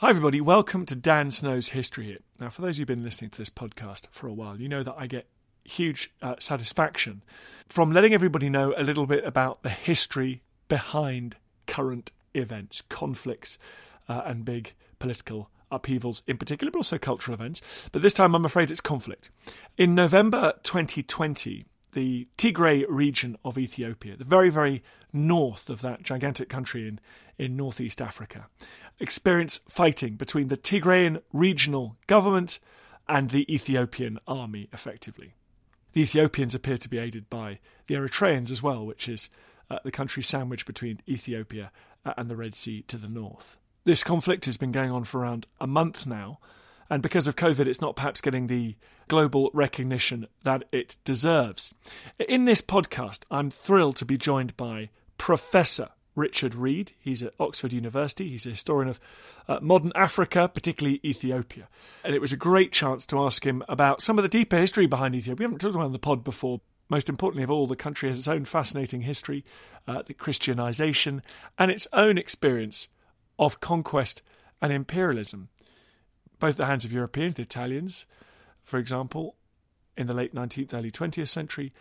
Hi, everybody. Welcome to Dan Snow's History Hit. Now, for those of you who've been listening to this podcast for a while, you know that I get huge uh, satisfaction from letting everybody know a little bit about the history behind current events, conflicts, uh, and big political upheavals in particular, but also cultural events. But this time, I'm afraid it's conflict. In November 2020, the Tigray region of Ethiopia, the very, very north of that gigantic country in, in northeast Africa, experience fighting between the Tigrayan regional government and the Ethiopian army, effectively. The Ethiopians appear to be aided by the Eritreans as well, which is uh, the country sandwiched between Ethiopia uh, and the Red Sea to the north. This conflict has been going on for around a month now, and because of COVID, it's not perhaps getting the global recognition that it deserves. In this podcast, I'm thrilled to be joined by Professor Richard Reid. He's at Oxford University. He's a historian of uh, modern Africa, particularly Ethiopia. And it was a great chance to ask him about some of the deeper history behind Ethiopia. We haven't talked about it on the pod before. Most importantly of all, the country has its own fascinating history, uh, the Christianization, and its own experience of conquest and imperialism, both the hands of Europeans, the Italians, for example, in the late 19th, early 20th century,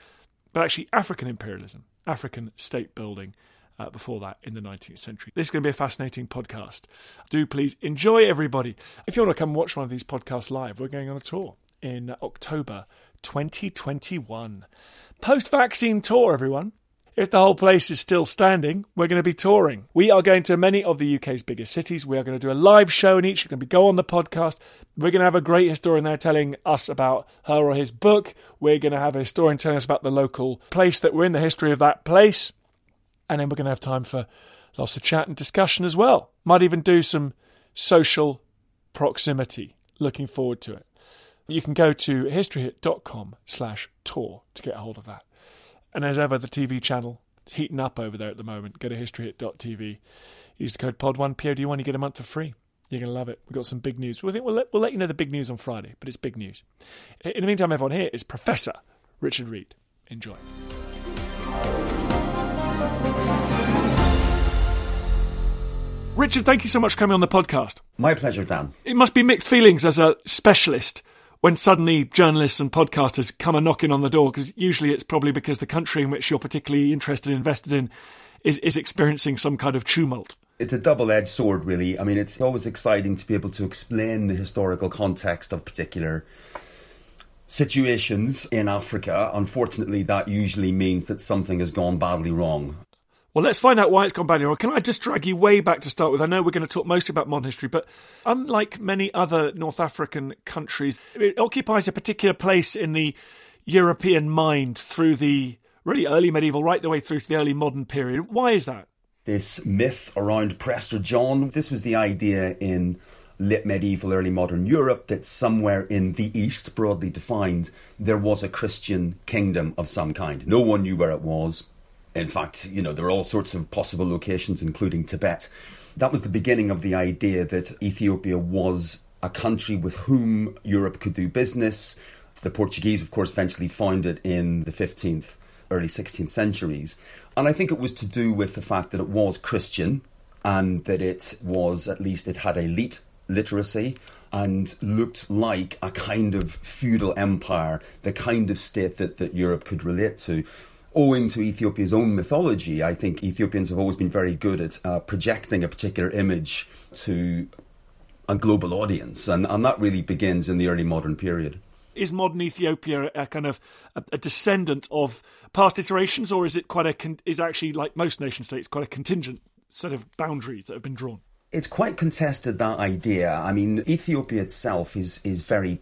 but actually African imperialism, African state building uh, before that in the 19th century. This is going to be a fascinating podcast. Do please enjoy, everybody. If you want to come watch one of these podcasts live, we're going on a tour in October 2021. Post vaccine tour, everyone. If the whole place is still standing, we're going to be touring. We are going to many of the UK's biggest cities. We are going to do a live show in each. You're going to go on the podcast. We're going to have a great historian there telling us about her or his book. We're going to have a historian telling us about the local place that we're in, the history of that place. And then we're going to have time for lots of chat and discussion as well. Might even do some social proximity. Looking forward to it. You can go to historyhit.com slash tour to get a hold of that. And as ever, the TV channel is heating up over there at the moment. Go to historyhit.tv. Use the code POD1, POD1, you get a month for free. You're going to love it. We've got some big news. We'll, we'll, let, we'll let you know the big news on Friday, but it's big news. In the meantime, everyone, here is Professor Richard Reid. Enjoy. Richard, thank you so much for coming on the podcast. My pleasure, Dan. It must be mixed feelings as a specialist when suddenly journalists and podcasters come a knocking on the door, because usually it's probably because the country in which you're particularly interested and invested in is, is experiencing some kind of tumult. It's a double edged sword, really. I mean, it's always exciting to be able to explain the historical context of particular situations in Africa. Unfortunately, that usually means that something has gone badly wrong. Well, let's find out why it's gone badly wrong. Can I just drag you way back to start with? I know we're going to talk mostly about modern history, but unlike many other North African countries, it occupies a particular place in the European mind through the really early medieval, right the way through to the early modern period. Why is that? This myth around Prester John, this was the idea in late medieval, early modern Europe that somewhere in the east, broadly defined, there was a Christian kingdom of some kind. No one knew where it was in fact, you know, there are all sorts of possible locations, including Tibet. That was the beginning of the idea that Ethiopia was a country with whom Europe could do business. The Portuguese, of course, eventually found it in the 15th, early 16th centuries. And I think it was to do with the fact that it was Christian and that it was, at least, it had elite literacy and looked like a kind of feudal empire, the kind of state that, that Europe could relate to owing to Ethiopia's own mythology, I think Ethiopians have always been very good at uh, projecting a particular image to a global audience, and, and that really begins in the early modern period. Is modern Ethiopia a kind of a, a descendant of past iterations, or is it quite a con- is actually like most nation states quite a contingent set of boundaries that have been drawn? It's quite contested that idea. I mean, Ethiopia itself is is very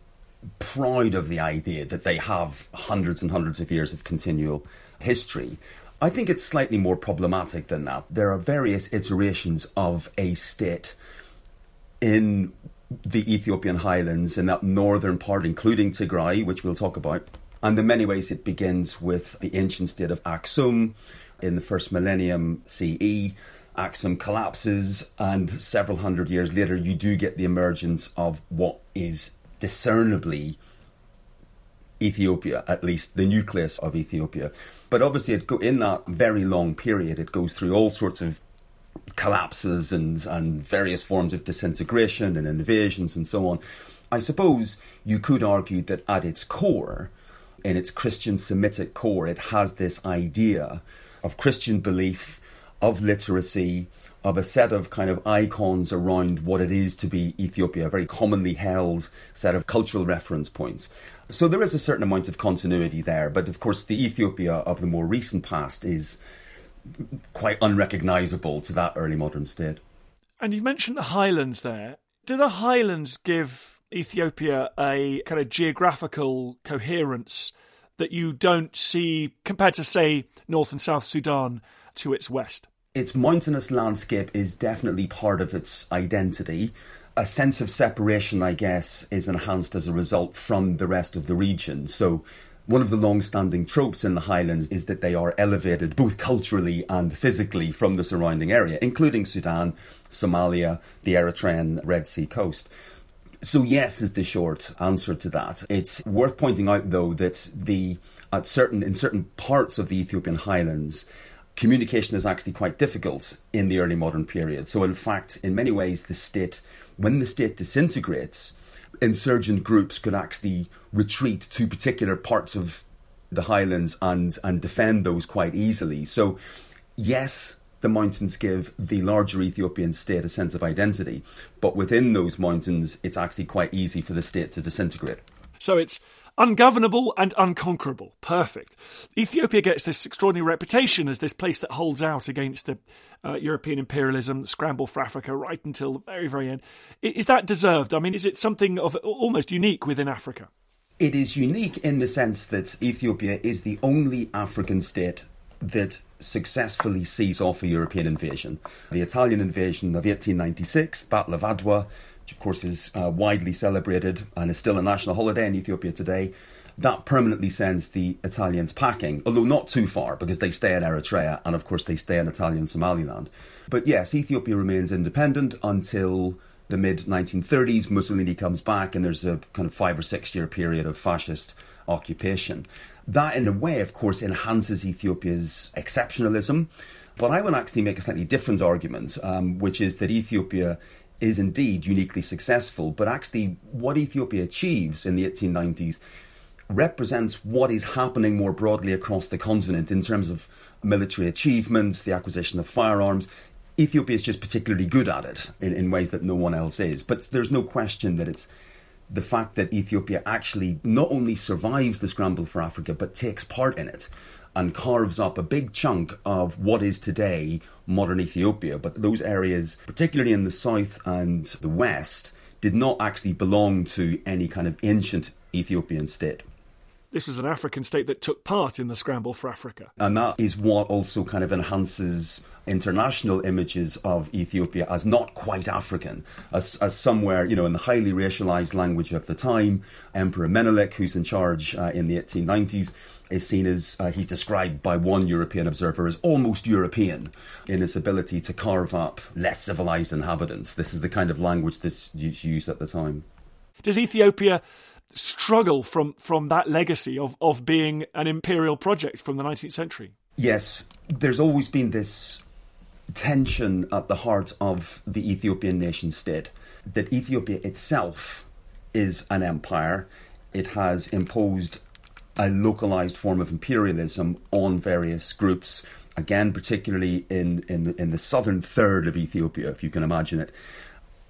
proud of the idea that they have hundreds and hundreds of years of continual history. I think it's slightly more problematic than that. There are various iterations of a state in the Ethiopian highlands in that northern part, including Tigray, which we'll talk about. And in many ways, it begins with the ancient state of Aksum in the first millennium CE. Aksum collapses, and several hundred years later, you do get the emergence of what is discernibly Ethiopia, at least the nucleus of Ethiopia. But obviously, it go, in that very long period, it goes through all sorts of collapses and, and various forms of disintegration and invasions and so on. I suppose you could argue that at its core, in its Christian Semitic core, it has this idea of Christian belief, of literacy, of a set of kind of icons around what it is to be Ethiopia, a very commonly held set of cultural reference points. So there is a certain amount of continuity there, but of course, the Ethiopia of the more recent past is quite unrecognizable to that early modern state. And you've mentioned the highlands there. Do the highlands give Ethiopia a kind of geographical coherence that you don't see compared to, say, North and South Sudan to its west? Its mountainous landscape is definitely part of its identity. A sense of separation, I guess, is enhanced as a result from the rest of the region. So one of the long standing tropes in the Highlands is that they are elevated both culturally and physically from the surrounding area, including Sudan, Somalia, the Eritrean Red Sea coast. So yes is the short answer to that. It's worth pointing out though that the at certain in certain parts of the Ethiopian highlands communication is actually quite difficult in the early modern period. So in fact in many ways the state when the state disintegrates insurgent groups could actually retreat to particular parts of the highlands and and defend those quite easily. So yes, the mountains give the larger Ethiopian state a sense of identity, but within those mountains, it's actually quite easy for the state to disintegrate. So it's ungovernable and unconquerable. Perfect. Ethiopia gets this extraordinary reputation as this place that holds out against the, uh, European imperialism, the scramble for Africa, right until the very, very end. Is that deserved? I mean, is it something of almost unique within Africa? It is unique in the sense that Ethiopia is the only African state that successfully sees off a European invasion. The Italian invasion of 1896, Battle of Adwa, of course is uh, widely celebrated and is still a national holiday in Ethiopia today, that permanently sends the Italians packing, although not too far because they stay in Eritrea and of course they stay in Italian Somaliland. But yes, Ethiopia remains independent until the mid 1930s. Mussolini comes back and there's a kind of five or six year period of fascist occupation. That, in a way, of course, enhances Ethiopia's exceptionalism. But I will actually make a slightly different argument, um, which is that Ethiopia is indeed uniquely successful, but actually, what Ethiopia achieves in the 1890s represents what is happening more broadly across the continent in terms of military achievements, the acquisition of firearms. Ethiopia is just particularly good at it in, in ways that no one else is. But there's no question that it's the fact that Ethiopia actually not only survives the scramble for Africa, but takes part in it and carves up a big chunk of what is today modern Ethiopia. But those areas, particularly in the south and the west, did not actually belong to any kind of ancient Ethiopian state. This was an African state that took part in the scramble for Africa. And that is what also kind of enhances international images of Ethiopia as not quite African, as, as somewhere, you know, in the highly racialized language of the time. Emperor Menelik, who's in charge uh, in the 1890s, is seen as, uh, he's described by one European observer as almost European in his ability to carve up less civilized inhabitants. This is the kind of language that's used at the time. Does Ethiopia struggle from, from that legacy of, of being an imperial project from the 19th century? Yes, there's always been this tension at the heart of the Ethiopian nation state that Ethiopia itself is an empire. It has imposed a localized form of imperialism on various groups, again, particularly in, in, in the southern third of Ethiopia, if you can imagine it.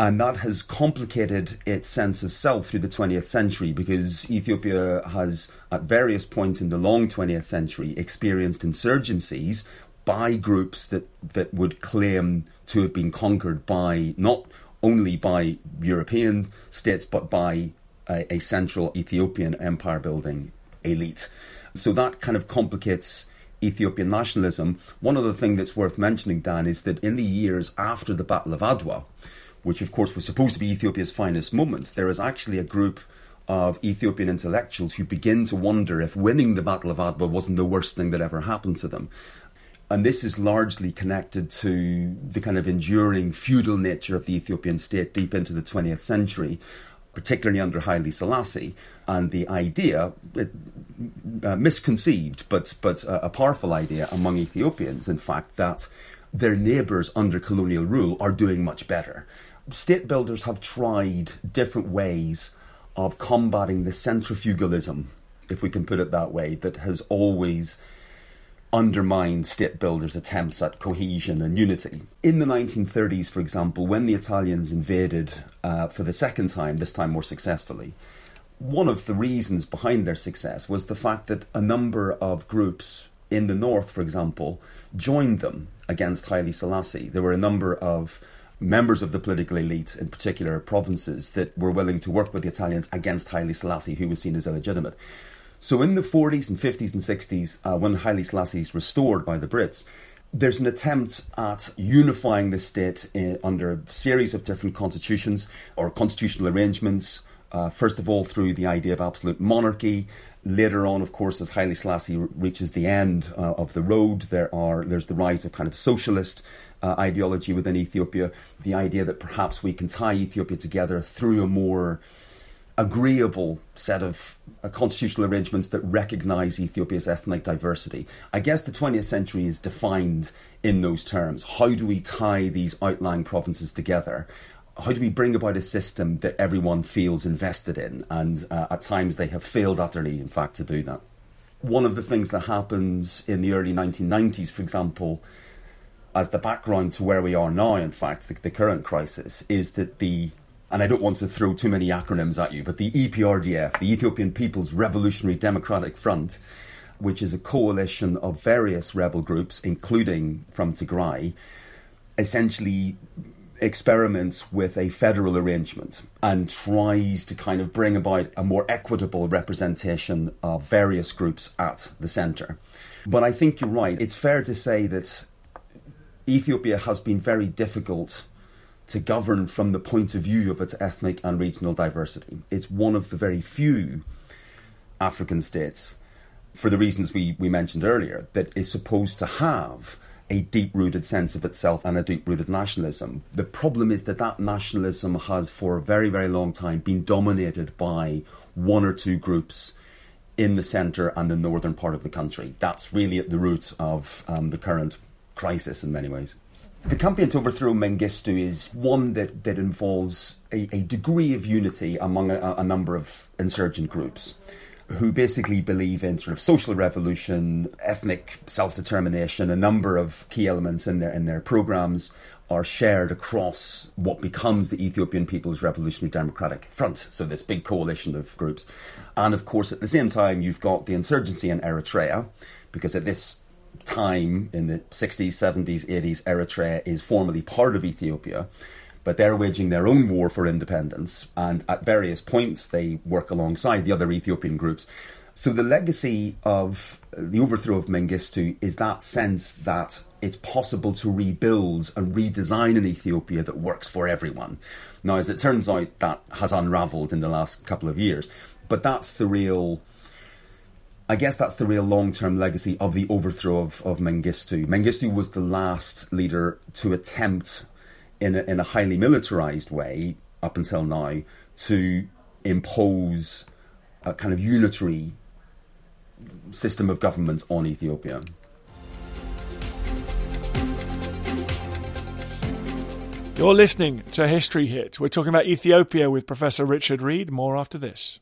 And that has complicated its sense of self through the 20th century because Ethiopia has, at various points in the long 20th century, experienced insurgencies by groups that, that would claim to have been conquered by not only by European states but by a, a central Ethiopian empire building elite. So that kind of complicates Ethiopian nationalism. One other thing that's worth mentioning, Dan, is that in the years after the Battle of Adwa, which of course was supposed to be Ethiopia's finest moment, there is actually a group of Ethiopian intellectuals who begin to wonder if winning the Battle of Adwa wasn't the worst thing that ever happened to them. And this is largely connected to the kind of enduring feudal nature of the Ethiopian state deep into the 20th century, particularly under Haile Selassie, and the idea, uh, misconceived, but, but uh, a powerful idea among Ethiopians, in fact, that their neighbours under colonial rule are doing much better. State builders have tried different ways of combating the centrifugalism, if we can put it that way, that has always undermined state builders' attempts at cohesion and unity. In the 1930s, for example, when the Italians invaded uh, for the second time, this time more successfully, one of the reasons behind their success was the fact that a number of groups in the north, for example, joined them against Haile Selassie. There were a number of members of the political elite in particular provinces that were willing to work with the Italians against Haile Selassie, who was seen as illegitimate. So in the 40s and 50s and 60s, uh, when Haile Selassie is restored by the Brits, there's an attempt at unifying the state in, under a series of different constitutions or constitutional arrangements. Uh, first of all, through the idea of absolute monarchy. Later on, of course, as Haile Selassie reaches the end uh, of the road, there are there's the rise of kind of socialist uh, ideology within Ethiopia. The idea that perhaps we can tie Ethiopia together through a more agreeable set of uh, constitutional arrangements that recognize Ethiopia's ethnic diversity. I guess the 20th century is defined in those terms. How do we tie these outlying provinces together? How do we bring about a system that everyone feels invested in? And uh, at times they have failed utterly, in fact, to do that. One of the things that happens in the early 1990s, for example, as the background to where we are now, in fact, the, the current crisis, is that the and I don't want to throw too many acronyms at you, but the EPRDF, the Ethiopian People's Revolutionary Democratic Front, which is a coalition of various rebel groups, including from Tigray, essentially experiments with a federal arrangement and tries to kind of bring about a more equitable representation of various groups at the centre. But I think you're right. It's fair to say that Ethiopia has been very difficult to govern from the point of view of its ethnic and regional diversity. It's one of the very few African states, for the reasons we, we mentioned earlier, that is supposed to have a deep rooted sense of itself and a deep rooted nationalism. The problem is that that nationalism has, for a very, very long time, been dominated by one or two groups in the centre and the northern part of the country. That's really at the root of um, the current crisis in many ways. The campaign to overthrow Mengistu is one that, that involves a, a degree of unity among a, a number of insurgent groups who basically believe in sort of social revolution, ethnic self-determination. A number of key elements in their in their programs are shared across what becomes the Ethiopian People's Revolutionary Democratic Front. So this big coalition of groups, and of course at the same time you've got the insurgency in Eritrea, because at this time in the 60s, 70s, 80s, Eritrea is formally part of Ethiopia, but they're waging their own war for independence, and at various points they work alongside the other Ethiopian groups. So the legacy of uh, the overthrow of Mengistu is that sense that it's possible to rebuild and redesign an Ethiopia that works for everyone. Now, as it turns out, that has unravelled in the last couple of years, but that's the real I guess that's the real long term legacy of the overthrow of, of Mengistu. Mengistu was the last leader to attempt, in a, in a highly militarized way, up until now, to impose a kind of unitary system of government on Ethiopia. You're listening to History Hit. We're talking about Ethiopia with Professor Richard Reid. More after this.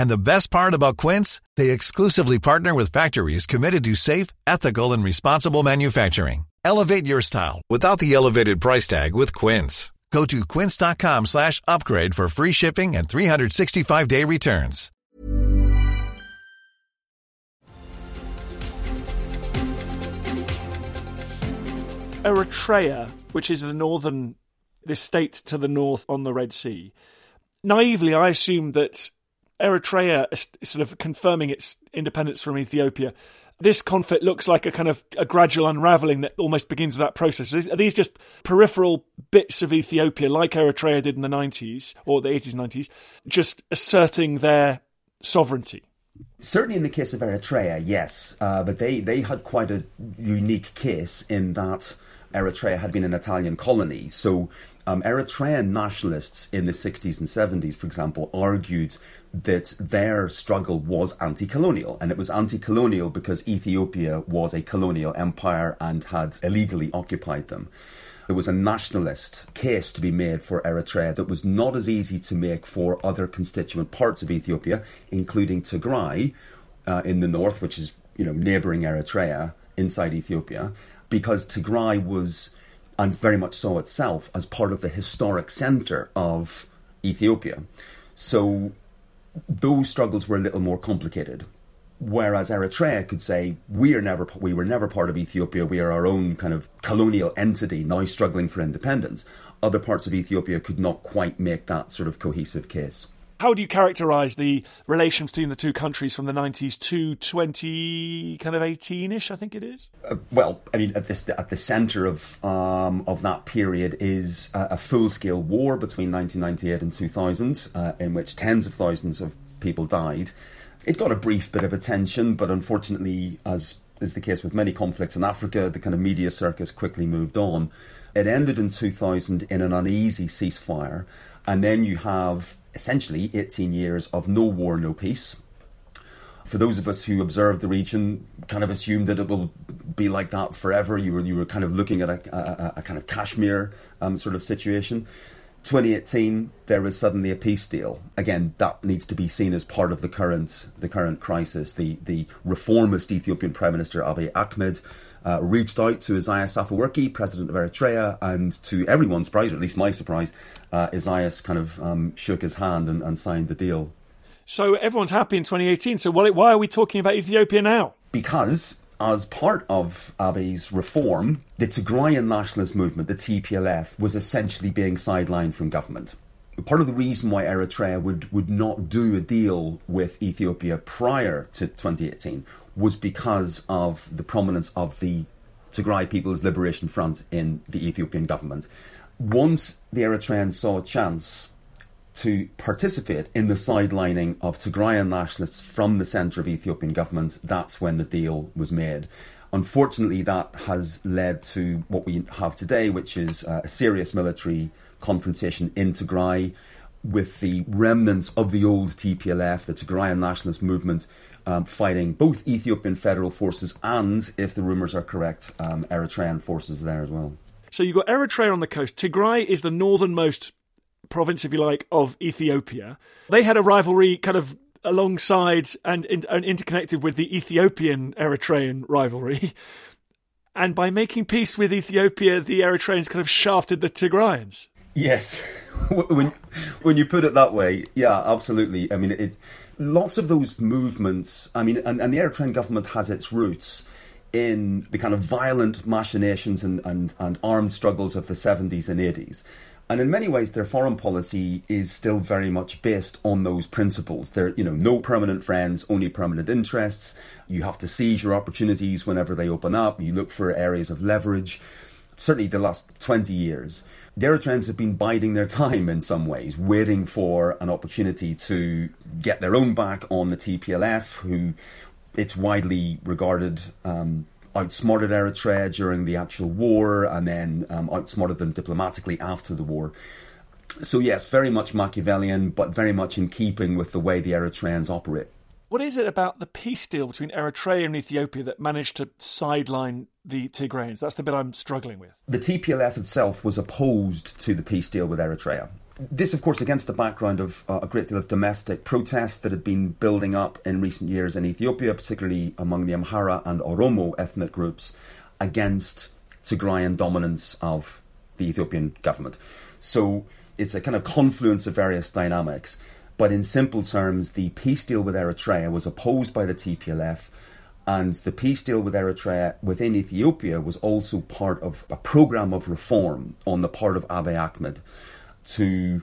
And the best part about Quince, they exclusively partner with factories committed to safe, ethical, and responsible manufacturing. Elevate your style without the elevated price tag with Quince. Go to quince.com slash upgrade for free shipping and 365-day returns. Eritrea, which is the northern, the state to the north on the Red Sea. Naively, I assumed that Eritrea sort of confirming its independence from Ethiopia. This conflict looks like a kind of a gradual unraveling that almost begins with that process. Are these just peripheral bits of Ethiopia, like Eritrea did in the 90s or the 80s, 90s, just asserting their sovereignty? Certainly in the case of Eritrea, yes, uh, but they, they had quite a unique case in that Eritrea had been an Italian colony. So um, Eritrean nationalists in the 60s and 70s, for example, argued that their struggle was anti colonial. And it was anti colonial because Ethiopia was a colonial empire and had illegally occupied them. There was a nationalist case to be made for Eritrea that was not as easy to make for other constituent parts of Ethiopia, including Tigray uh, in the north, which is you know neighbouring Eritrea inside Ethiopia, because Tigray was and very much saw itself as part of the historic centre of Ethiopia. So those struggles were a little more complicated. Whereas Eritrea could say, we are never, we were never part of Ethiopia. We are our own kind of colonial entity now struggling for independence. Other parts of Ethiopia could not quite make that sort of cohesive case. How do you characterise the relations between the two countries from the 90s to 20, kind of 18-ish, I think it is? Uh, well, I mean, at, this, at the centre of um, of that period is a, a full-scale war between 1998 and 2000, uh, in which tens of thousands of people died. It got a brief bit of attention, but unfortunately, as is the case with many conflicts in Africa, the kind of media circus quickly moved on. It ended in 2000 in an uneasy ceasefire, and then you have essentially 18 years of no war, no peace. For those of us who observed the region, kind of assumed that it will be like that forever. You were you were kind of looking at a, a, a kind of Kashmir um, sort of situation. 2018, there was suddenly a peace deal. Again, that needs to be seen as part of the current the current crisis. The the reformist Ethiopian Prime Minister Abiy Ahmed uh, reached out to Isaias Afwerki, president of Eritrea, and to everyone's surprise, or at least my surprise, uh, Isaias kind of um, shook his hand and, and signed the deal. So everyone's happy in 2018. So why why are we talking about Ethiopia now? Because as part of Abiy's reform, the Tigrayan nationalist movement, the TPLF, was essentially being sidelined from government. Part of the reason why Eritrea would, would not do a deal with Ethiopia prior to 2018 was because of the prominence of the Tigray People's Liberation Front in the Ethiopian government. Once the Eritreans saw a chance to participate in the sidelining of Tigrayan nationalists from the centre of Ethiopian government, that's when the deal was made. Unfortunately, that has led to what we have today, which is uh, a serious military confrontation in Tigray. with the remnants of the old TPLF, the Tigrayan nationalist movement, um, fighting both Ethiopian federal forces and, if the rumours are correct, um, Eritrean forces there as well. So you've got Eritrea on the coast. Tigray is the northernmost province, if you like, of Ethiopia. They had a rivalry kind of alongside and, and interconnected with the Ethiopian Eritrean rivalry. And by making peace with Ethiopia, the Eritreans kind of shafted the Tigrayans. Yes, when when you put it that way, yeah, absolutely. I mean, it lots of those movements. I mean, and, and the Eritrean government has its roots in the kind of violent machinations and, and, and armed struggles of the 70s and 80s. And in many ways, their foreign policy is still very much based on those principles. There, you know, no permanent friends, only permanent interests. You have to seize your opportunities whenever they open up. You look for areas of leverage. Certainly, the last 20 years, the Eritreans have been biding their time in some ways, waiting for an opportunity to get their own back on the TPLF, who it's widely regarded um, outsmarted Eritrea during the actual war and then um, outsmarted them diplomatically after the war. So, yes, very much Machiavellian, but very much in keeping with the way the Eritreans operate. What is it about the peace deal between Eritrea and Ethiopia that managed to sideline the Tigrayans? That's the bit I'm struggling with. The TPLF itself was opposed to the peace deal with Eritrea. This, of course, against the background of uh, a great deal of domestic protests that had been building up in recent years in Ethiopia, particularly among the Amhara and Oromo ethnic groups, against Tigrayan dominance of the Ethiopian government. So it's a kind of confluence of various dynamics. But in simple terms, the peace deal with Eritrea was opposed by the TPLF and the peace deal with Eritrea within Ethiopia was also part of a program of reform on the part of Abiy Ahmed to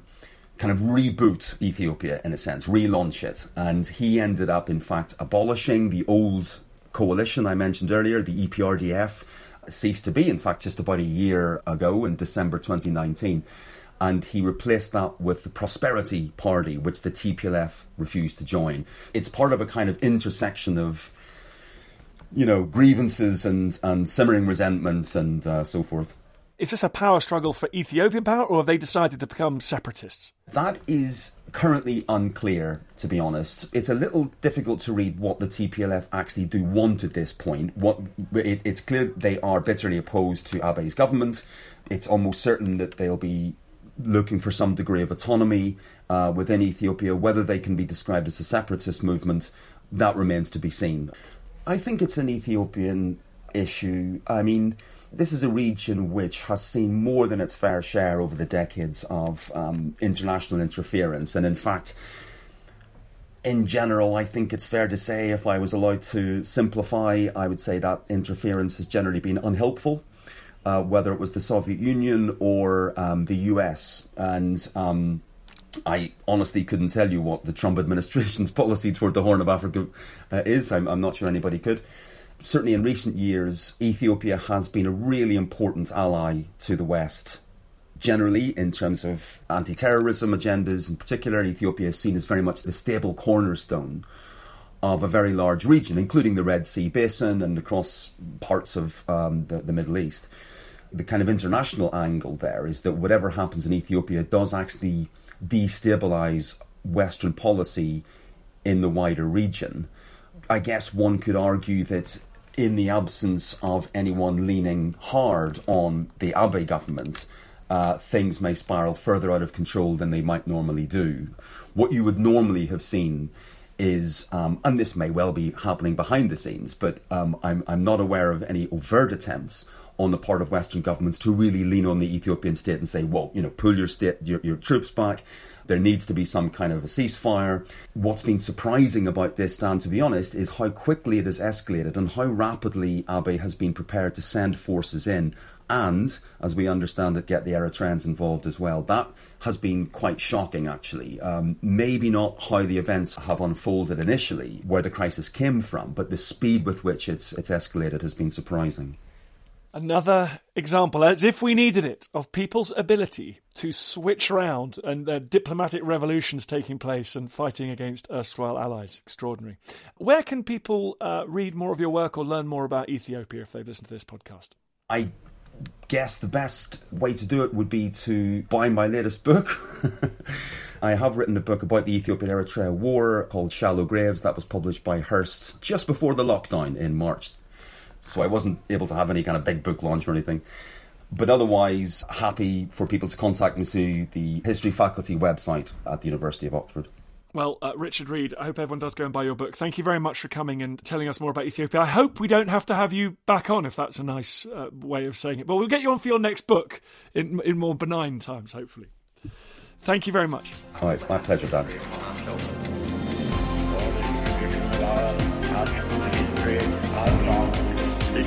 kind of reboot Ethiopia in a sense, relaunch it. And he ended up, in fact, abolishing the old coalition I mentioned earlier, the EPRDF, ceased to be, in fact, just about a year ago in December 2019. And he replaced that with the Prosperity Party, which the TPLF refused to join. It's part of a kind of intersection of, you know, grievances and, and simmering resentments and uh, so forth. Is this a power struggle for Ethiopian power, or have they decided to become separatists? That is currently unclear, to be honest. It's a little difficult to read what the TPLF actually do want at this point. What it, it's clear they are bitterly opposed to Abiy's government. It's almost certain that they'll be looking for some degree of autonomy uh, within Ethiopia. Whether they can be described as a separatist movement, that remains to be seen. I think it's an Ethiopian issue. I mean this is a region which has seen more than its fair share over the decades of um, international interference. And in fact, in general, I think it's fair to say, if I was allowed to simplify, I would say that interference has generally been unhelpful, uh, whether it was the Soviet Union or um, the US. And um, I honestly couldn't tell you what the Trump administration's policy toward the Horn of Africa uh, is. I'm, I'm not sure anybody could certainly in recent years, Ethiopia has been a really important ally to the West. Generally, in terms of anti terrorism agendas, in particular, Ethiopia is seen as very much the stable cornerstone of a very large region, including the Red Sea Basin and across parts of um, the, the Middle East. The kind of international angle there is that whatever happens in Ethiopia does actually destabilize Western policy in the wider region. I guess one could argue that in the absence of anyone leaning hard on the Abiy government, uh, things may spiral further out of control than they might normally do. What you would normally have seen is, um, and this may well be happening behind the scenes, but um, I'm, I'm not aware of any overt attempts on the part of Western governments to really lean on the Ethiopian state and say, well, you know, pull your state, your, your troops back. There needs to be some kind of a ceasefire. What's been surprising about this, Dan, to be honest, is how quickly it has escalated and how rapidly Abiy has been prepared to send forces in and, as we understand it, get the Eritreans involved as well. That has been quite shocking, actually. Um, maybe not how the events have unfolded initially, where the crisis came from, but the speed with which it's, it's escalated has been surprising. Another example, as if we needed it, of people's ability to switch around and uh, diplomatic revolutions taking place and fighting against erstwhile allies. Extraordinary. Where can people uh, read more of your work or learn more about Ethiopia if they've listened to this podcast? I guess the best way to do it would be to buy my latest book. I have written a book about the Ethiopian Eritrea War called Shallow Graves. That was published by Hurst just before the lockdown in March. So I wasn't able to have any kind of big book launch or anything. But otherwise, happy for people to contact me through the history faculty website at the University of Oxford. Well, uh, Richard Reid, I hope everyone does go and buy your book. Thank you very much for coming and telling us more about Ethiopia. I hope we don't have to have you back on, if that's a nice uh, way of saying it. But we'll get you on for your next book in, in more benign times, hopefully. Thank you very much. All right, my pleasure, Dan.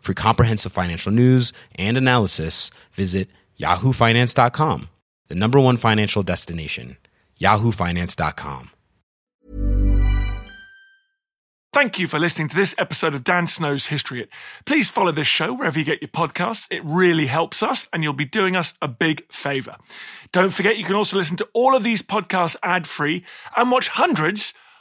For comprehensive financial news and analysis, visit yahoofinance.com, the number one financial destination, yahoofinance.com. Thank you for listening to this episode of Dan Snow's History Hit. Please follow this show wherever you get your podcasts. It really helps us, and you'll be doing us a big favour. Don't forget, you can also listen to all of these podcasts ad free and watch hundreds